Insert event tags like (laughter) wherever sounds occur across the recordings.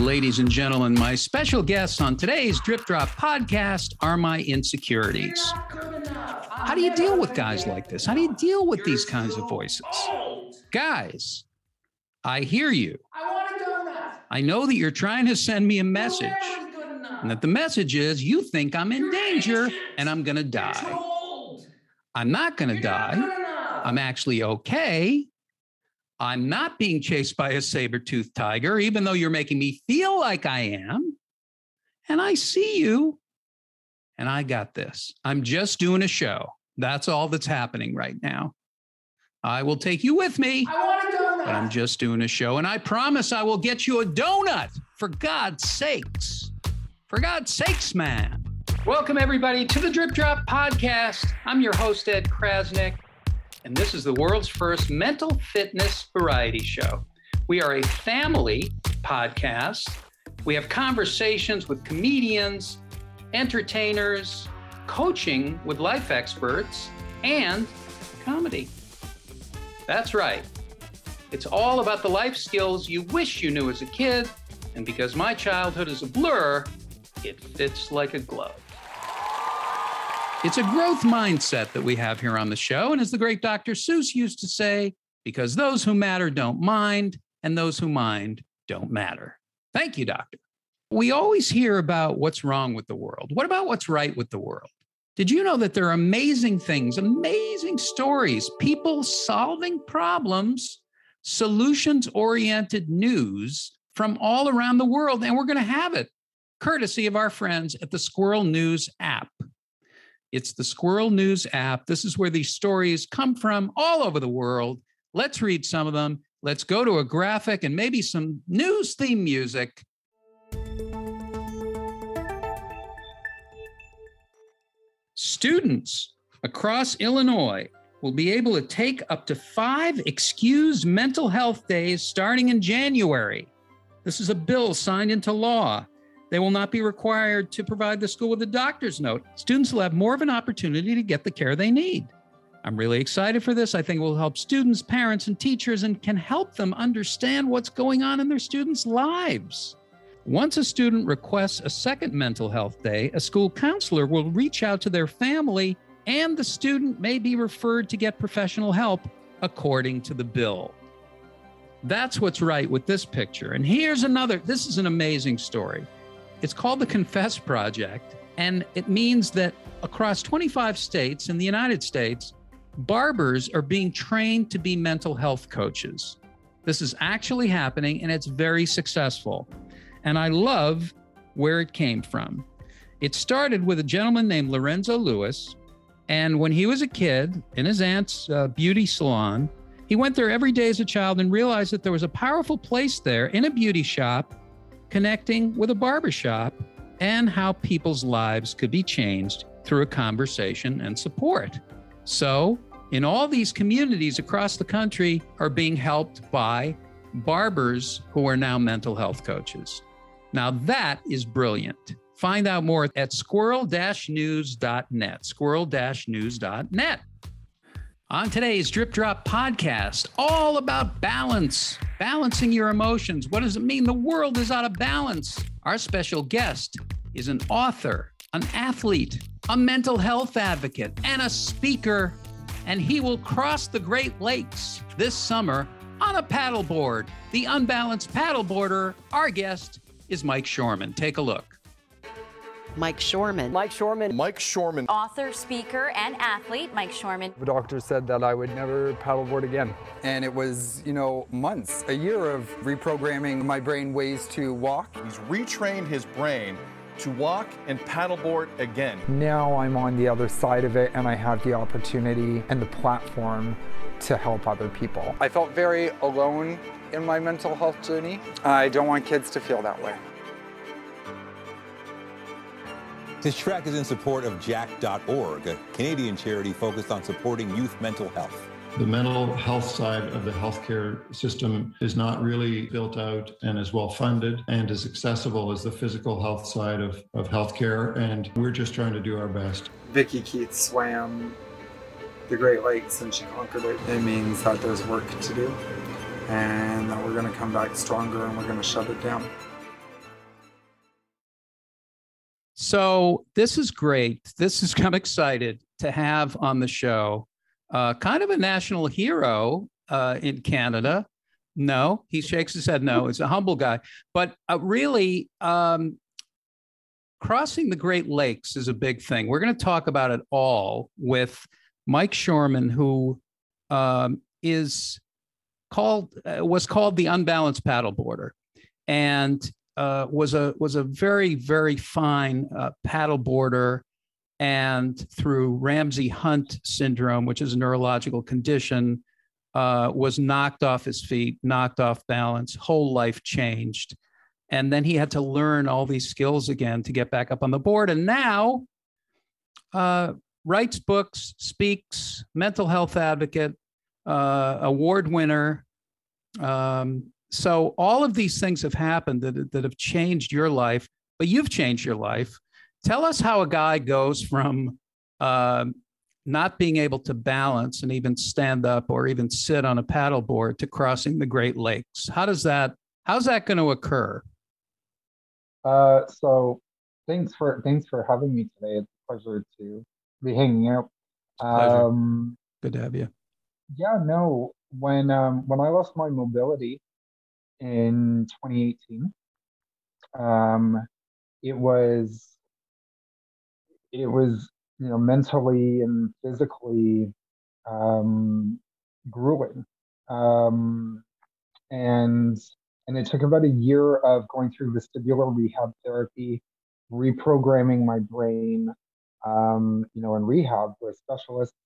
Ladies and gentlemen, my special guests on today's Drip Drop podcast are my insecurities. How do you deal with guys like this? How do you deal with these kinds of voices? Guys, I hear you. I know that you're trying to send me a message, and that the message is you think I'm in danger and I'm going to die. I'm not going to die. I'm actually okay. I'm not being chased by a saber-toothed tiger, even though you're making me feel like I am. And I see you. And I got this. I'm just doing a show. That's all that's happening right now. I will take you with me. I want a donut. But I'm just doing a show. And I promise I will get you a donut. For God's sakes. For God's sakes, man. Welcome, everybody, to the Drip Drop Podcast. I'm your host, Ed Crasnick and this is the world's first mental fitness variety show. We are a family podcast. We have conversations with comedians, entertainers, coaching with life experts, and comedy. That's right. It's all about the life skills you wish you knew as a kid, and because my childhood is a blur, it fits like a glove. It's a growth mindset that we have here on the show. And as the great Dr. Seuss used to say, because those who matter don't mind, and those who mind don't matter. Thank you, Doctor. We always hear about what's wrong with the world. What about what's right with the world? Did you know that there are amazing things, amazing stories, people solving problems, solutions oriented news from all around the world? And we're going to have it courtesy of our friends at the Squirrel News app. It's the Squirrel News app. This is where these stories come from all over the world. Let's read some of them. Let's go to a graphic and maybe some news theme music. Students across Illinois will be able to take up to five excused mental health days starting in January. This is a bill signed into law. They will not be required to provide the school with a doctor's note. Students will have more of an opportunity to get the care they need. I'm really excited for this. I think it will help students, parents, and teachers and can help them understand what's going on in their students' lives. Once a student requests a second mental health day, a school counselor will reach out to their family and the student may be referred to get professional help according to the bill. That's what's right with this picture. And here's another this is an amazing story. It's called the Confess Project, and it means that across 25 states in the United States, barbers are being trained to be mental health coaches. This is actually happening, and it's very successful. And I love where it came from. It started with a gentleman named Lorenzo Lewis. And when he was a kid in his aunt's uh, beauty salon, he went there every day as a child and realized that there was a powerful place there in a beauty shop connecting with a barbershop, and how people's lives could be changed through a conversation and support. So, in all these communities across the country are being helped by barbers who are now mental health coaches. Now, that is brilliant. Find out more at squirrel news.net. Squirrel news.net. On today's Drip Drop podcast, all about balance, balancing your emotions. What does it mean? The world is out of balance. Our special guest is an author, an athlete, a mental health advocate, and a speaker. And he will cross the Great Lakes this summer on a paddleboard. The unbalanced paddleboarder, our guest, is Mike Shoreman. Take a look. Mike Shoreman. Mike Shoreman. Mike Shoreman. Author, speaker, and athlete Mike Shoreman. The doctor said that I would never paddleboard again. And it was, you know, months, a year of reprogramming my brain ways to walk. He's retrained his brain to walk and paddleboard again. Now I'm on the other side of it and I have the opportunity and the platform to help other people. I felt very alone in my mental health journey. I don't want kids to feel that way. This track is in support of Jack.org, a Canadian charity focused on supporting youth mental health. The mental health side of the healthcare system is not really built out and as well funded and as accessible as the physical health side of, of healthcare. And we're just trying to do our best. Vicki Keith swam the Great Lakes and she conquered it. It means that there's work to do and that we're going to come back stronger and we're going to shut it down. So this is great. This is (laughs) I'm excited to have on the show, uh, kind of a national hero uh, in Canada. No, he shakes his head. No, it's a humble guy, but uh, really, um, crossing the Great Lakes is a big thing. We're going to talk about it all with Mike Shoreman, who um, is called uh, was called the unbalanced paddleboarder, and uh, was a was a very very fine uh, paddleboarder. And through Ramsay Hunt syndrome, which is a neurological condition, uh, was knocked off his feet, knocked off balance, whole life changed. And then he had to learn all these skills again to get back up on the board. And now, uh, writes books, speaks, mental health advocate, uh, award winner. Um, so all of these things have happened that, that have changed your life, but you've changed your life. Tell us how a guy goes from uh, not being able to balance and even stand up or even sit on a paddleboard to crossing the Great Lakes. How does that? How's that going to occur? Uh, so thanks for thanks for having me today. It's a pleasure to be hanging out. Um, Good to have you. Yeah, no. When um, when I lost my mobility in 2018, um, it was it was you know mentally and physically um, grueling, um, and and it took about a year of going through vestibular rehab therapy, reprogramming my brain, um, you know, in rehab with specialists,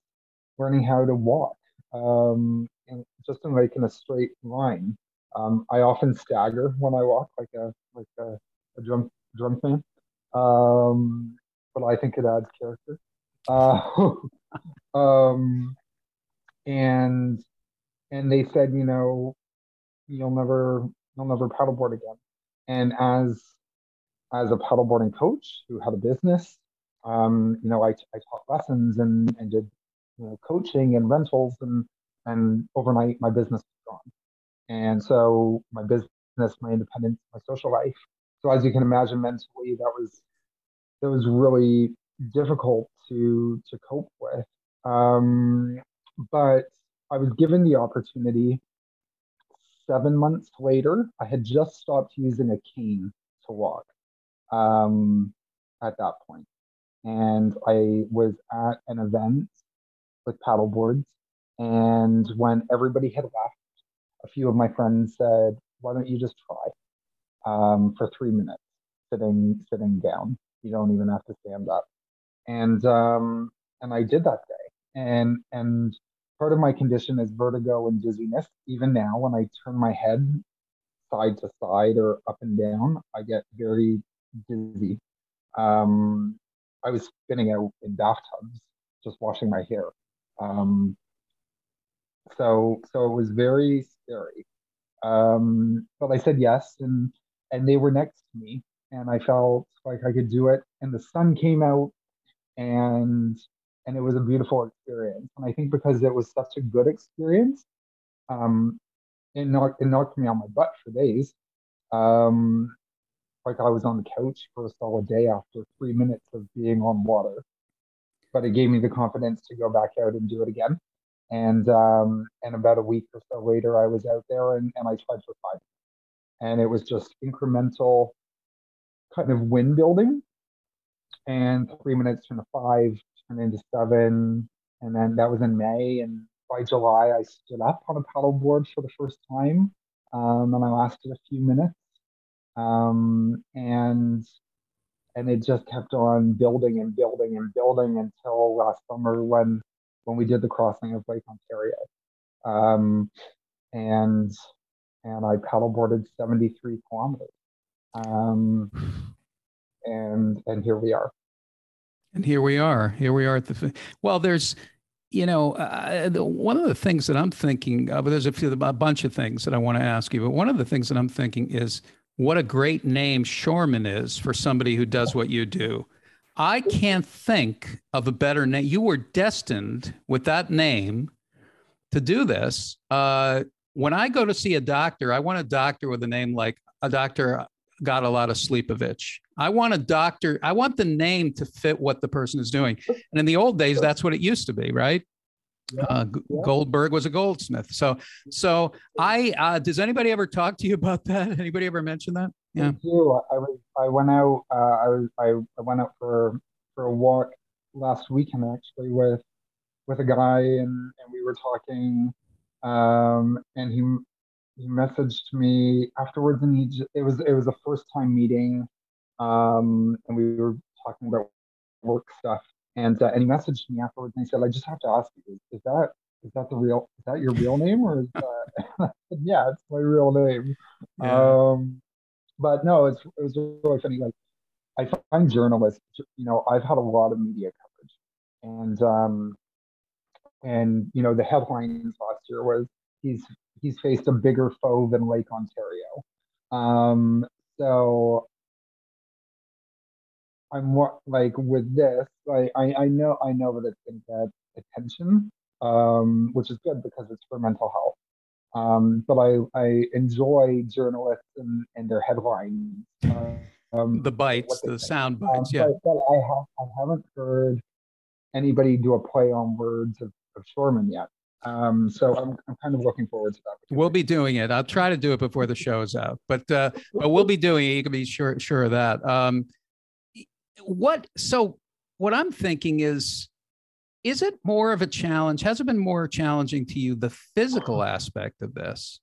learning how to walk, um, and just in like in a straight line. Um, I often stagger when I walk, like a like a, a drum drum fan, um, but I think it adds character. Uh, (laughs) um, and and they said, you know, you'll never you'll never paddleboard again. And as as a paddleboarding coach who had a business, um, you know, I, I taught lessons and, and did you know, coaching and rentals, and and overnight my business. And so my business, my independence, my social life. So as you can imagine, mentally that was that was really difficult to to cope with. Um, but I was given the opportunity seven months later, I had just stopped using a cane to walk um, at that. And I was at an event with paddleboards. And when everybody had left, a few of my friends said, Why don't you just try um, for three minutes sitting sitting down? You don't even have to stand up. And um, and I did that day. And and part of my condition is vertigo and dizziness. Even now, when I turn my head side to side or up and down, I get very dizzy. Um, I was spinning out in bathtubs just washing my hair. Um, so so it was very scary. Um, but I said yes, and and they were next to me, and I felt like I could do it. And the sun came out, and and it was a beautiful experience. And I think because it was such a good experience, um, it knocked it knocked me on my butt for days. Um, like I was on the couch for a solid day after three minutes of being on water. But it gave me the confidence to go back out and do it again. And um, and about a week or so later, I was out there and, and I tried for five. And it was just incremental kind of wind building. And three minutes turned to five, turned into seven. And then that was in May. And by July, I stood up on a paddleboard for the first time. Um, and I lasted a few minutes. Um, and and it just kept on building and building and building until last summer when when we did the crossing of Lake Ontario. Um, and and I paddleboarded 73 kilometers. Um, and and here we are. And here we are. Here we are at the. Well, there's, you know, uh, the, one of the things that I'm thinking of. There's a, few, a bunch of things that I want to ask you, but one of the things that I'm thinking is what a great name Shoreman is for somebody who does what you do. I can't think of a better name. You were destined with that name to do this. Uh, when I go to see a doctor, I want a doctor with a name like a doctor got a lot of Sleepovich. I want a doctor. I want the name to fit what the person is doing. And in the old days, that's what it used to be, right? Yeah, Uh, G- Goldberg was a goldsmith. So, so I uh, does anybody ever talk to you about (laughs) that? Anybody ever mention that? Yeah. I. I was. I went out. Uh, I was. I, went out for for a walk last weekend actually with with a guy, and and we were talking. Um, and he he messaged me afterwards, and he it was it was a first time meeting. Um, and we were talking about work stuff, and uh, and he messaged me afterwards, and he said, "I just have to ask you, is that is that the real is that your real name or is that?" (laughs) Yeah, it's my real name. Yeah. Um, but no, it's it was really funny. Like I find journalists, you know, I've had a lot of media coverage, and um, and you know, the headlines last year was he's he's faced a bigger foe than Lake Ontario. Um, so I'm more like with this, like I I know I know that it's gonna get attention, um, which is good because it's for mental health. Um, but I I enjoy journalists and, and their headlines. Um, The bites, the say. sound Um, bites. Yeah. but, but I have I haven't heard anybody do a play on words of, of yet. Um, so I'm I'm kind of looking forward to that. We'll be doing it. I'll try to do it before the show is out, but uh, but we'll be doing it. You can be sure sure of that. Um, what so what I'm thinking is, is it more of a challenge? Has it been more challenging to you the physical aspect of this,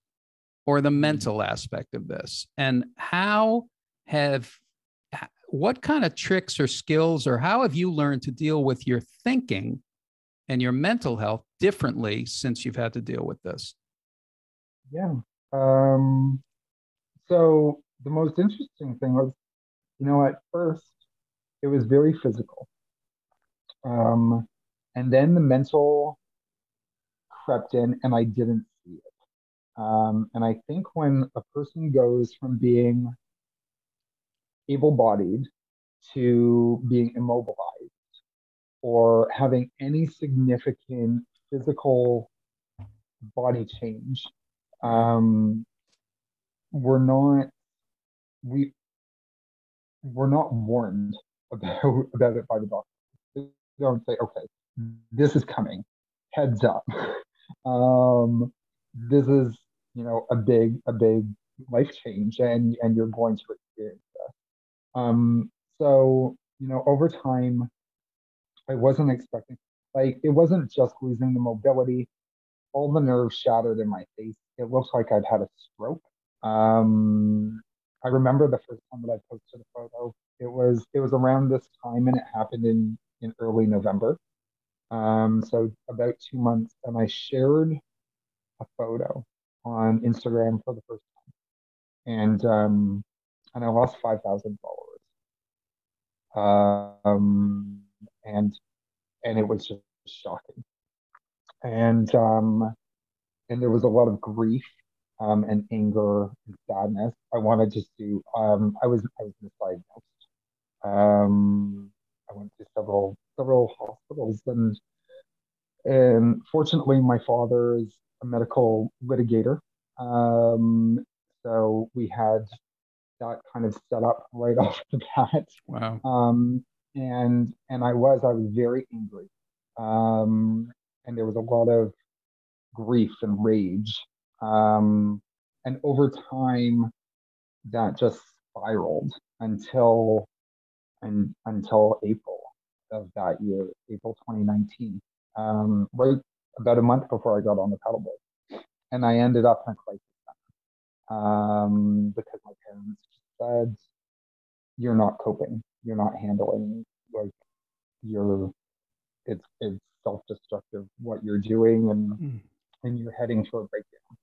or the mental aspect of this, and how have what kind of tricks or skills or how have you learned to deal with your thinking and your mental health differently since you've had to deal with this? Yeah. Um, so the most interesting thing was, you know, at first it was very physical. Um, and then the mental crept in and I didn't see it. Um, and I think when a person goes from being able-bodied to being immobilized or having any significant physical body change, um, we're not we we're not warned about about it by the (laughs) doctor. Don't say, okay, this is coming, heads up. (laughs) um, this is you know a big a big life change, and and you're going to experience this. Um, so you know over time, I wasn't expecting like it wasn't just losing the mobility all the nerves shattered in my face. It looks like I'd had a stroke. Um, I remember the first time that I posted a photo. It was it was around this time, and it happened in in early November. Um, so about two months, and I shared a photo on Instagram for the first time, and um, and I lost five thousand followers. Um, and and it was just shocking and um, and there was a lot of grief um, and anger and sadness. I wanted to do. Um, I was I was misdiagnosed. Um, I went to several several hospitals, and and fortunately, my father is a medical litigator. Um, so we had that kind of set up right (laughs) off the bat. Wow. Um, and and I was I was very angry. Um, and there was a lot of grief and rage. Um, and over time, that just spiraled until and until April of that year, April 2019, um, right about a month before I got on the paddleboard, and I ended up in a crisis center um, because my parents said, "You're not coping. You're not handling like you're it's it's self-destructive what you're doing and Mm. and you're heading for a breakdown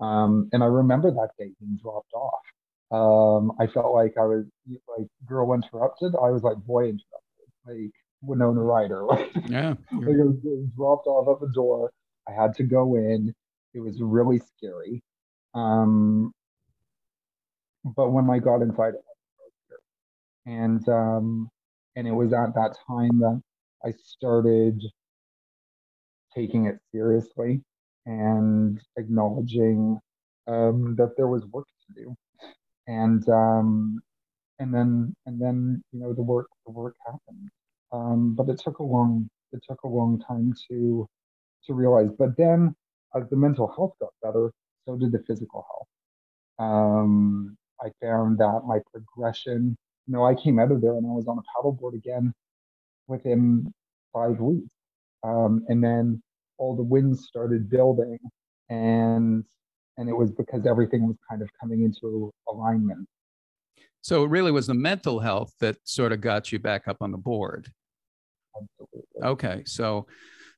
um and i remember that day being dropped off. Um i felt like i was like girl interrupted. I was like boy interrupted like winona ryder. (laughs) Yeah. like I was getting dropped off at the door. I had to go in. It was really scary. Um but when i got inside it was and um and it was at that time that I started taking it seriously and acknowledging um, that there was work to do. and um, and then and then you know the work the work happened. Um, but it took a long it took a long time to to realize. But then as the mental health got better, so did the physical health. Um, I found that my progression, you know, I came out of there and I was on a paddleboard again within five weeks. Um, and then all the winds started building and and it was because everything was kind of coming into alignment. So it really was the mental health that sort of got you back up on the board. Absolutely. Okay, so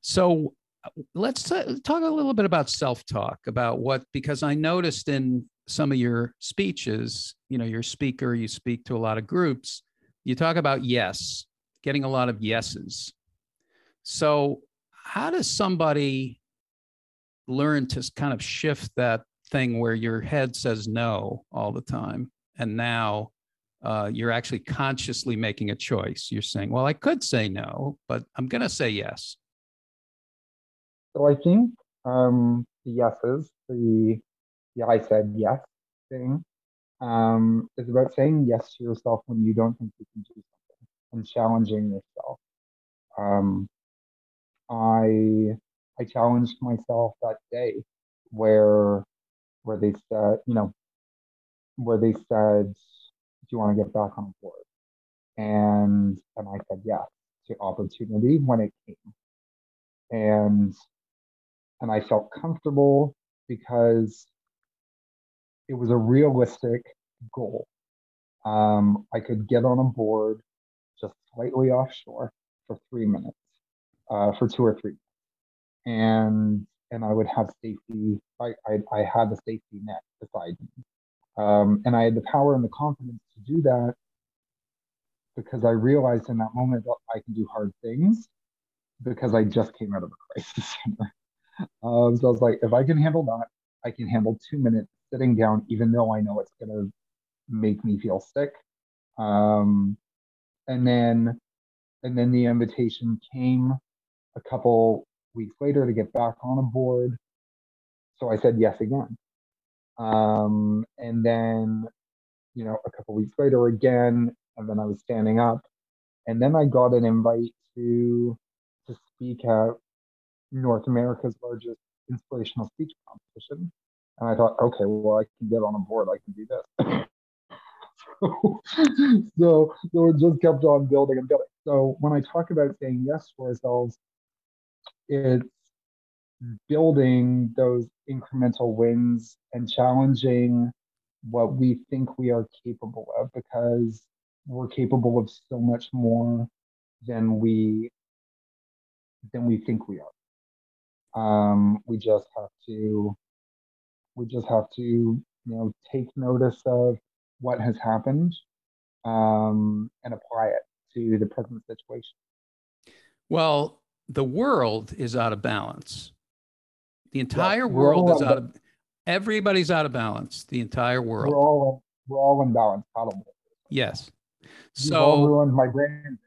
so uh, let's t- talk a little bit about self-talk about what because I noticed in some of your speeches, you know, you're a speaker, you speak to a lot of groups, you talk about yes, getting a lot of yeses. So how does somebody learn to kind of shift that thing where your head says no all the time and now uh, you're actually consciously making a choice you're saying well i could say no but i'm going to say yes So I think um, the yeses, the yeah, I said yes thing, um, is about saying yes to yourself when you don't think you can do something and challenging yourself. Um, I I challenged myself that day where where they said, you know, where they said, "Do you want to get back on board?" And and I said yes to opportunity when it came, and and I felt comfortable because it was a realistic goal. Um, I could get on a board just slightly offshore for three minutes, uh, for two or three, and and I would have safety. I I, I had the safety net beside me, um, and I had the power and the confidence to do that because I realized in that moment that I can do hard things because I just came out of a (laughs) crisis. Um, so I was like, if I can handle that, I can handle two minutes sitting down, even though I know it's gonna make me feel sick. Um, and then, and then the invitation came a couple weeks later to get back on a board. So I said yes again. Um, and then, you know, a couple weeks later again, and then I was standing up, and then I got an invite to to speak at North America's largest inspirational speech competition. And I thought, okay, well, I can get on a board. I can do this. so, (laughs) so, so it just kept on building and building. So when I talk about saying yes to ourselves, it's building those incremental wins and challenging what we think we are capable of because we're capable of so much more than we than we think we are. Um, we just have to we just have to you know take notice of what has happened um, and apply it to the present situation. well the world is out of balance. The entire world is out of- everybody's out of balance the entire world. We're all we're all in balance, probably. yes. So ruined my brain.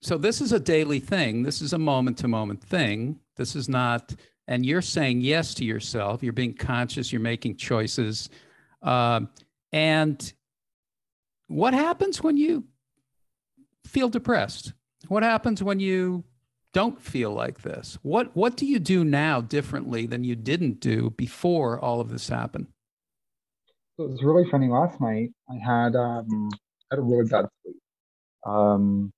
so this is a daily thing. This is a moment to moment thing. This is not and you're saying yes to yourself. You're being conscious. You're making choices. Um, and what happens when you feel depressed? What happens when you don't feel like this what what do you do now differently than you didn't do before all of this happened So it was really funny. Last night I had um I had a really bad sleep. Um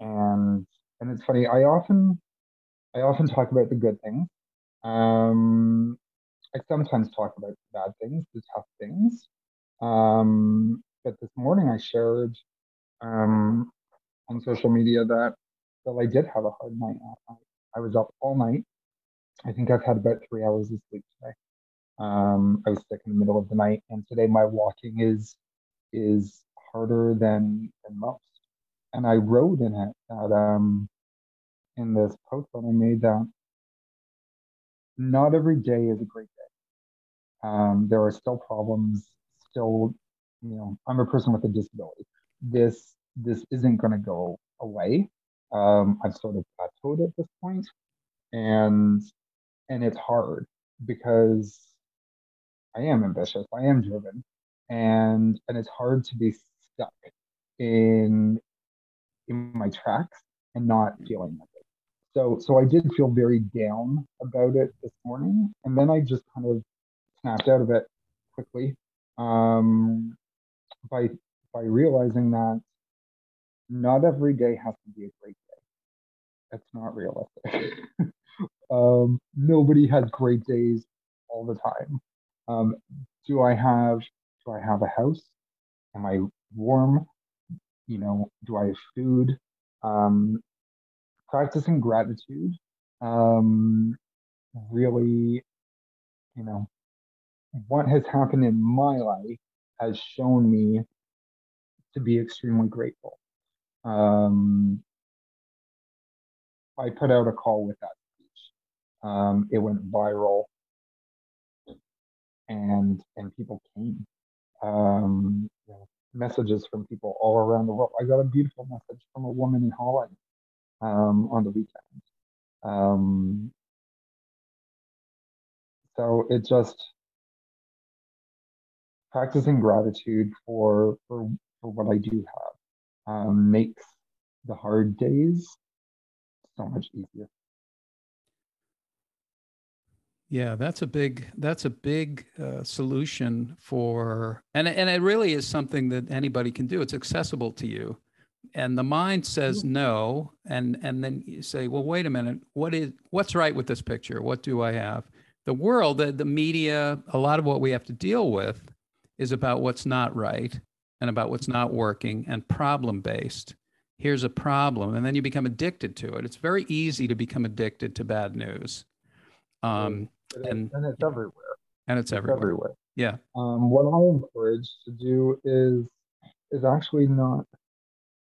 and and it's funny, I often I often talk about the good things. Um I sometimes talk about bad things, the tough things. Um but this morning I shared um on social media that that I did have a hard night night. I was up all night. I think I've had about three hours of sleep today. Um, I was sick in the middle of the night, and today my walking is is harder than than most. And I wrote in it that um in this post that I made that not every day is a great day. Um, there are still problems, still, you know, I'm a person with a disability. This this isn't going to go away. Um, I've sort of plateaued at this point, and and it's hard because I am ambitious, I am driven, and and it's hard to be stuck in in my tracks and not feeling like it. So so I did feel very down about it this morning, and then I just kind of snapped out of it quickly um, by by realizing that not every day has to be a great. That's not realistic. (laughs) um, nobody has great days all the time. Um, do I have do I have a house? Am I warm? You know, do I have food? Um, practicing gratitude um, really, you know, what has happened in my life has shown me to be extremely grateful. Um, I put out a call with that speech. Um, it went viral, and and people came. Um, you know, messages from people all around the world. I got a beautiful message from a woman in Holland um, on the weekend. Um, so it just practicing gratitude for for, for what I do have um, makes the hard days so much easier. Yeah, that's a big that's a big uh, solution for and and it really is something that anybody can do. It's accessible to you. And the mind says no and and then you say, "Well, wait a minute. What is what's right with this picture? What do I have?" The world, the, the media, a lot of what we have to deal with is about what's not right and about what's not working and problem based. Here's a problem and then you become addicted to it. It's very easy to become addicted to bad news. Um, and, and it's everywhere. And it's, it's everywhere. everywhere. Yeah. Um, what i encourage to do is is actually not.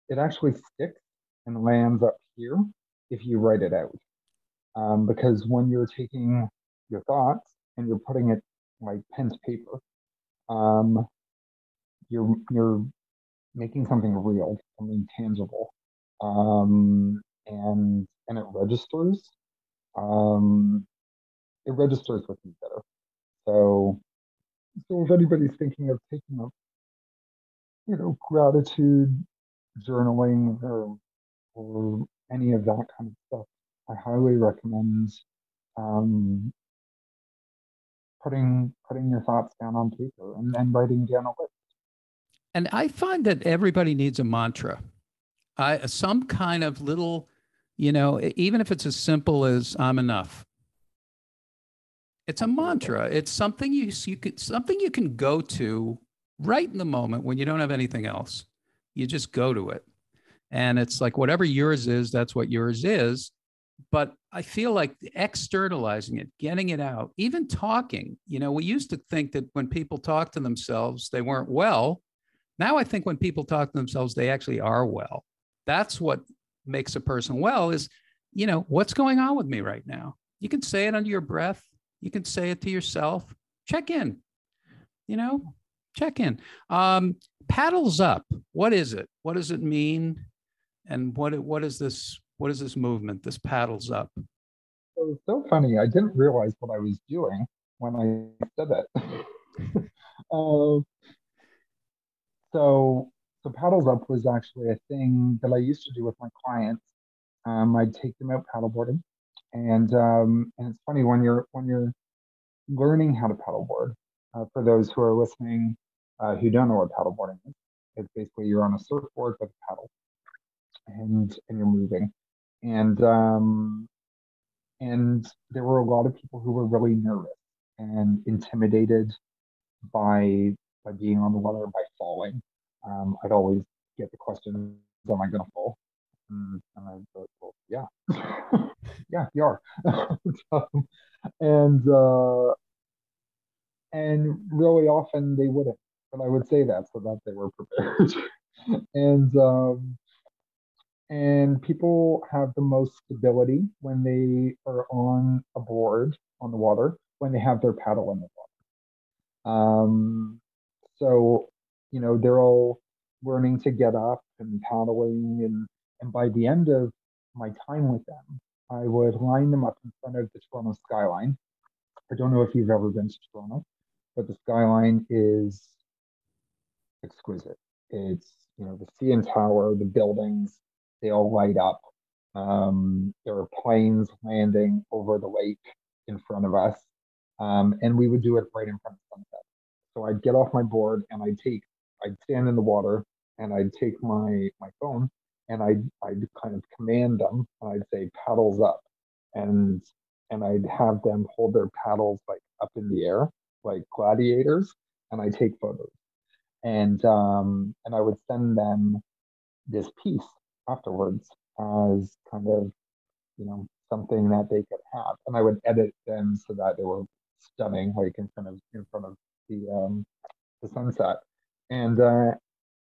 It actually sticks and lands up here if you write it out. Um, because when you're taking your thoughts and you're putting it like pen to paper, um, you're you're making something real, something tangible, um, and and it registers. Um, it registers with me better. So, so if anybody's thinking of taking up, you know, gratitude journaling or or any of that kind of stuff, I highly recommend um, putting putting your thoughts down on paper and then writing down a list. And I find that everybody needs a mantra, I, some kind of little, you know, even if it's as simple as "I'm enough." It's a mantra. It's something you you can something you can go to right in the moment when you don't have anything else. You just go to it. And it's like whatever yours is, that's what yours is. But I feel like externalizing it, getting it out, even talking. You know, we used to think that when people talk to themselves, they weren't well. Now I think when people talk to themselves, they actually are well. That's what makes a person well is, you know, what's going on with me right now? You can say it under your breath. You can say it to yourself. Check in. You know, check in. Um, paddles up. What is it? What does it mean? And what what is this? What is this movement? This paddles up. It was so funny. I didn't realize what I was doing when I said it. (laughs) uh, so, so paddles up was actually a thing that I used to do with my clients. Um, I'd take them out paddleboarding, and um, and it's funny when you're when you're learning how to paddleboard. Uh, for those who are listening uh, who don't know what paddleboarding is, it's basically you're on a surfboard with a paddle, and and you're moving, and um, and there were a lot of people who were really nervous and intimidated by by being on the water by falling. Um, I'd always get the question, "Am I going to fall?" Mm, and I thought, well, yeah, (laughs) yeah, you are. (laughs) and uh, and really often they wouldn't, but I would say that so that they were prepared. (laughs) and um, and people have the most stability when they are on a board on the water when they have their paddle in the water. Um, so you know they're all learning to get up and paddling and and by the end of my time with them, I would line them up in front of the Toronto skyline. I don't know if you've ever been to Toronto, but the skyline is exquisite. It's you know the CN Tower, the buildings, they all light up. Um, there are planes landing over the lake in front of us, um, and we would do it right in front of sunset. So I'd get off my board and I'd take, I'd stand in the water and I'd take my my phone and I'd I'd kind of command them and I'd say paddles up, and and I'd have them hold their paddles like up in the air like gladiators, and I take photos, and um and I would send them this piece afterwards as kind of you know something that they could have, and I would edit them so that they were stunning, like in front of in front of the um the sunset, and uh,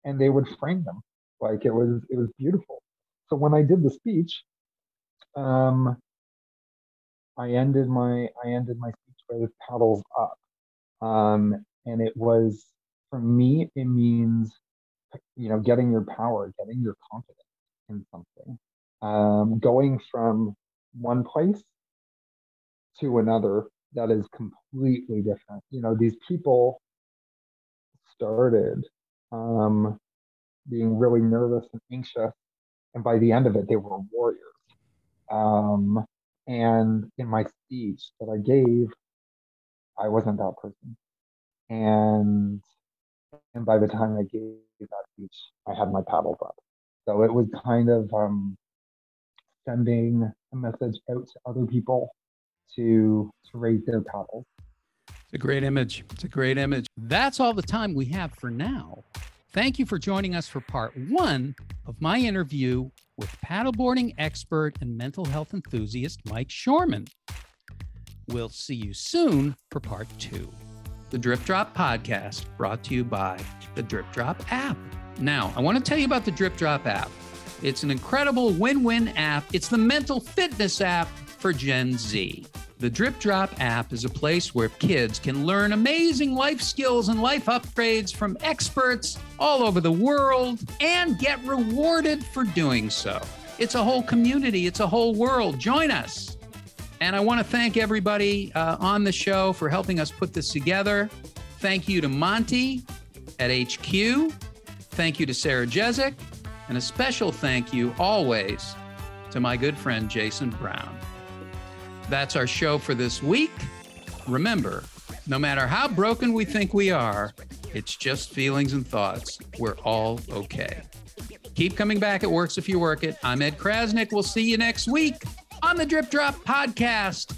and they would frame them. Like it was it was beautiful. So when I did the speech, um, I ended my I ended my speech with paddles up, um, and it was for me it means you know getting your power, getting your confidence in something, um, going from one place to another that is completely different. You know these people started um, being really nervous and anxious. And by the end of it, they were warriors. Um, and in my speech that I gave, I wasn't that person. And and by the time I gave that speech, I had my paddles up. So it was kind of um, sending a message out to other people to to raise their paddles. It's a great image. It's a great image. That's all the time we have for now. Thank you for joining us for part one of my interview with paddleboarding expert and mental health enthusiast Mike Shoreman. We'll see you soon for part two. The Drip Drop podcast brought to you by the Drip Drop app. Now, I want to tell you about the Drip Drop app. It's an incredible win win app, it's the mental fitness app for Gen Z. The Drip Drop app is a place where kids can learn amazing life skills and life upgrades from experts all over the world and get rewarded for doing so. It's a whole community, it's a whole world. Join us. And I want to thank everybody uh, on the show for helping us put this together. Thank you to Monty at HQ. Thank you to Sarah Jezik. And a special thank you always to my good friend Jason Brown. That's our show for this week. Remember, no matter how broken we think we are, it's just feelings and thoughts. We're all okay. Keep coming back. It works if you work it. I'm Ed Crasnick. We'll see you next week on the Drip Drop Podcast.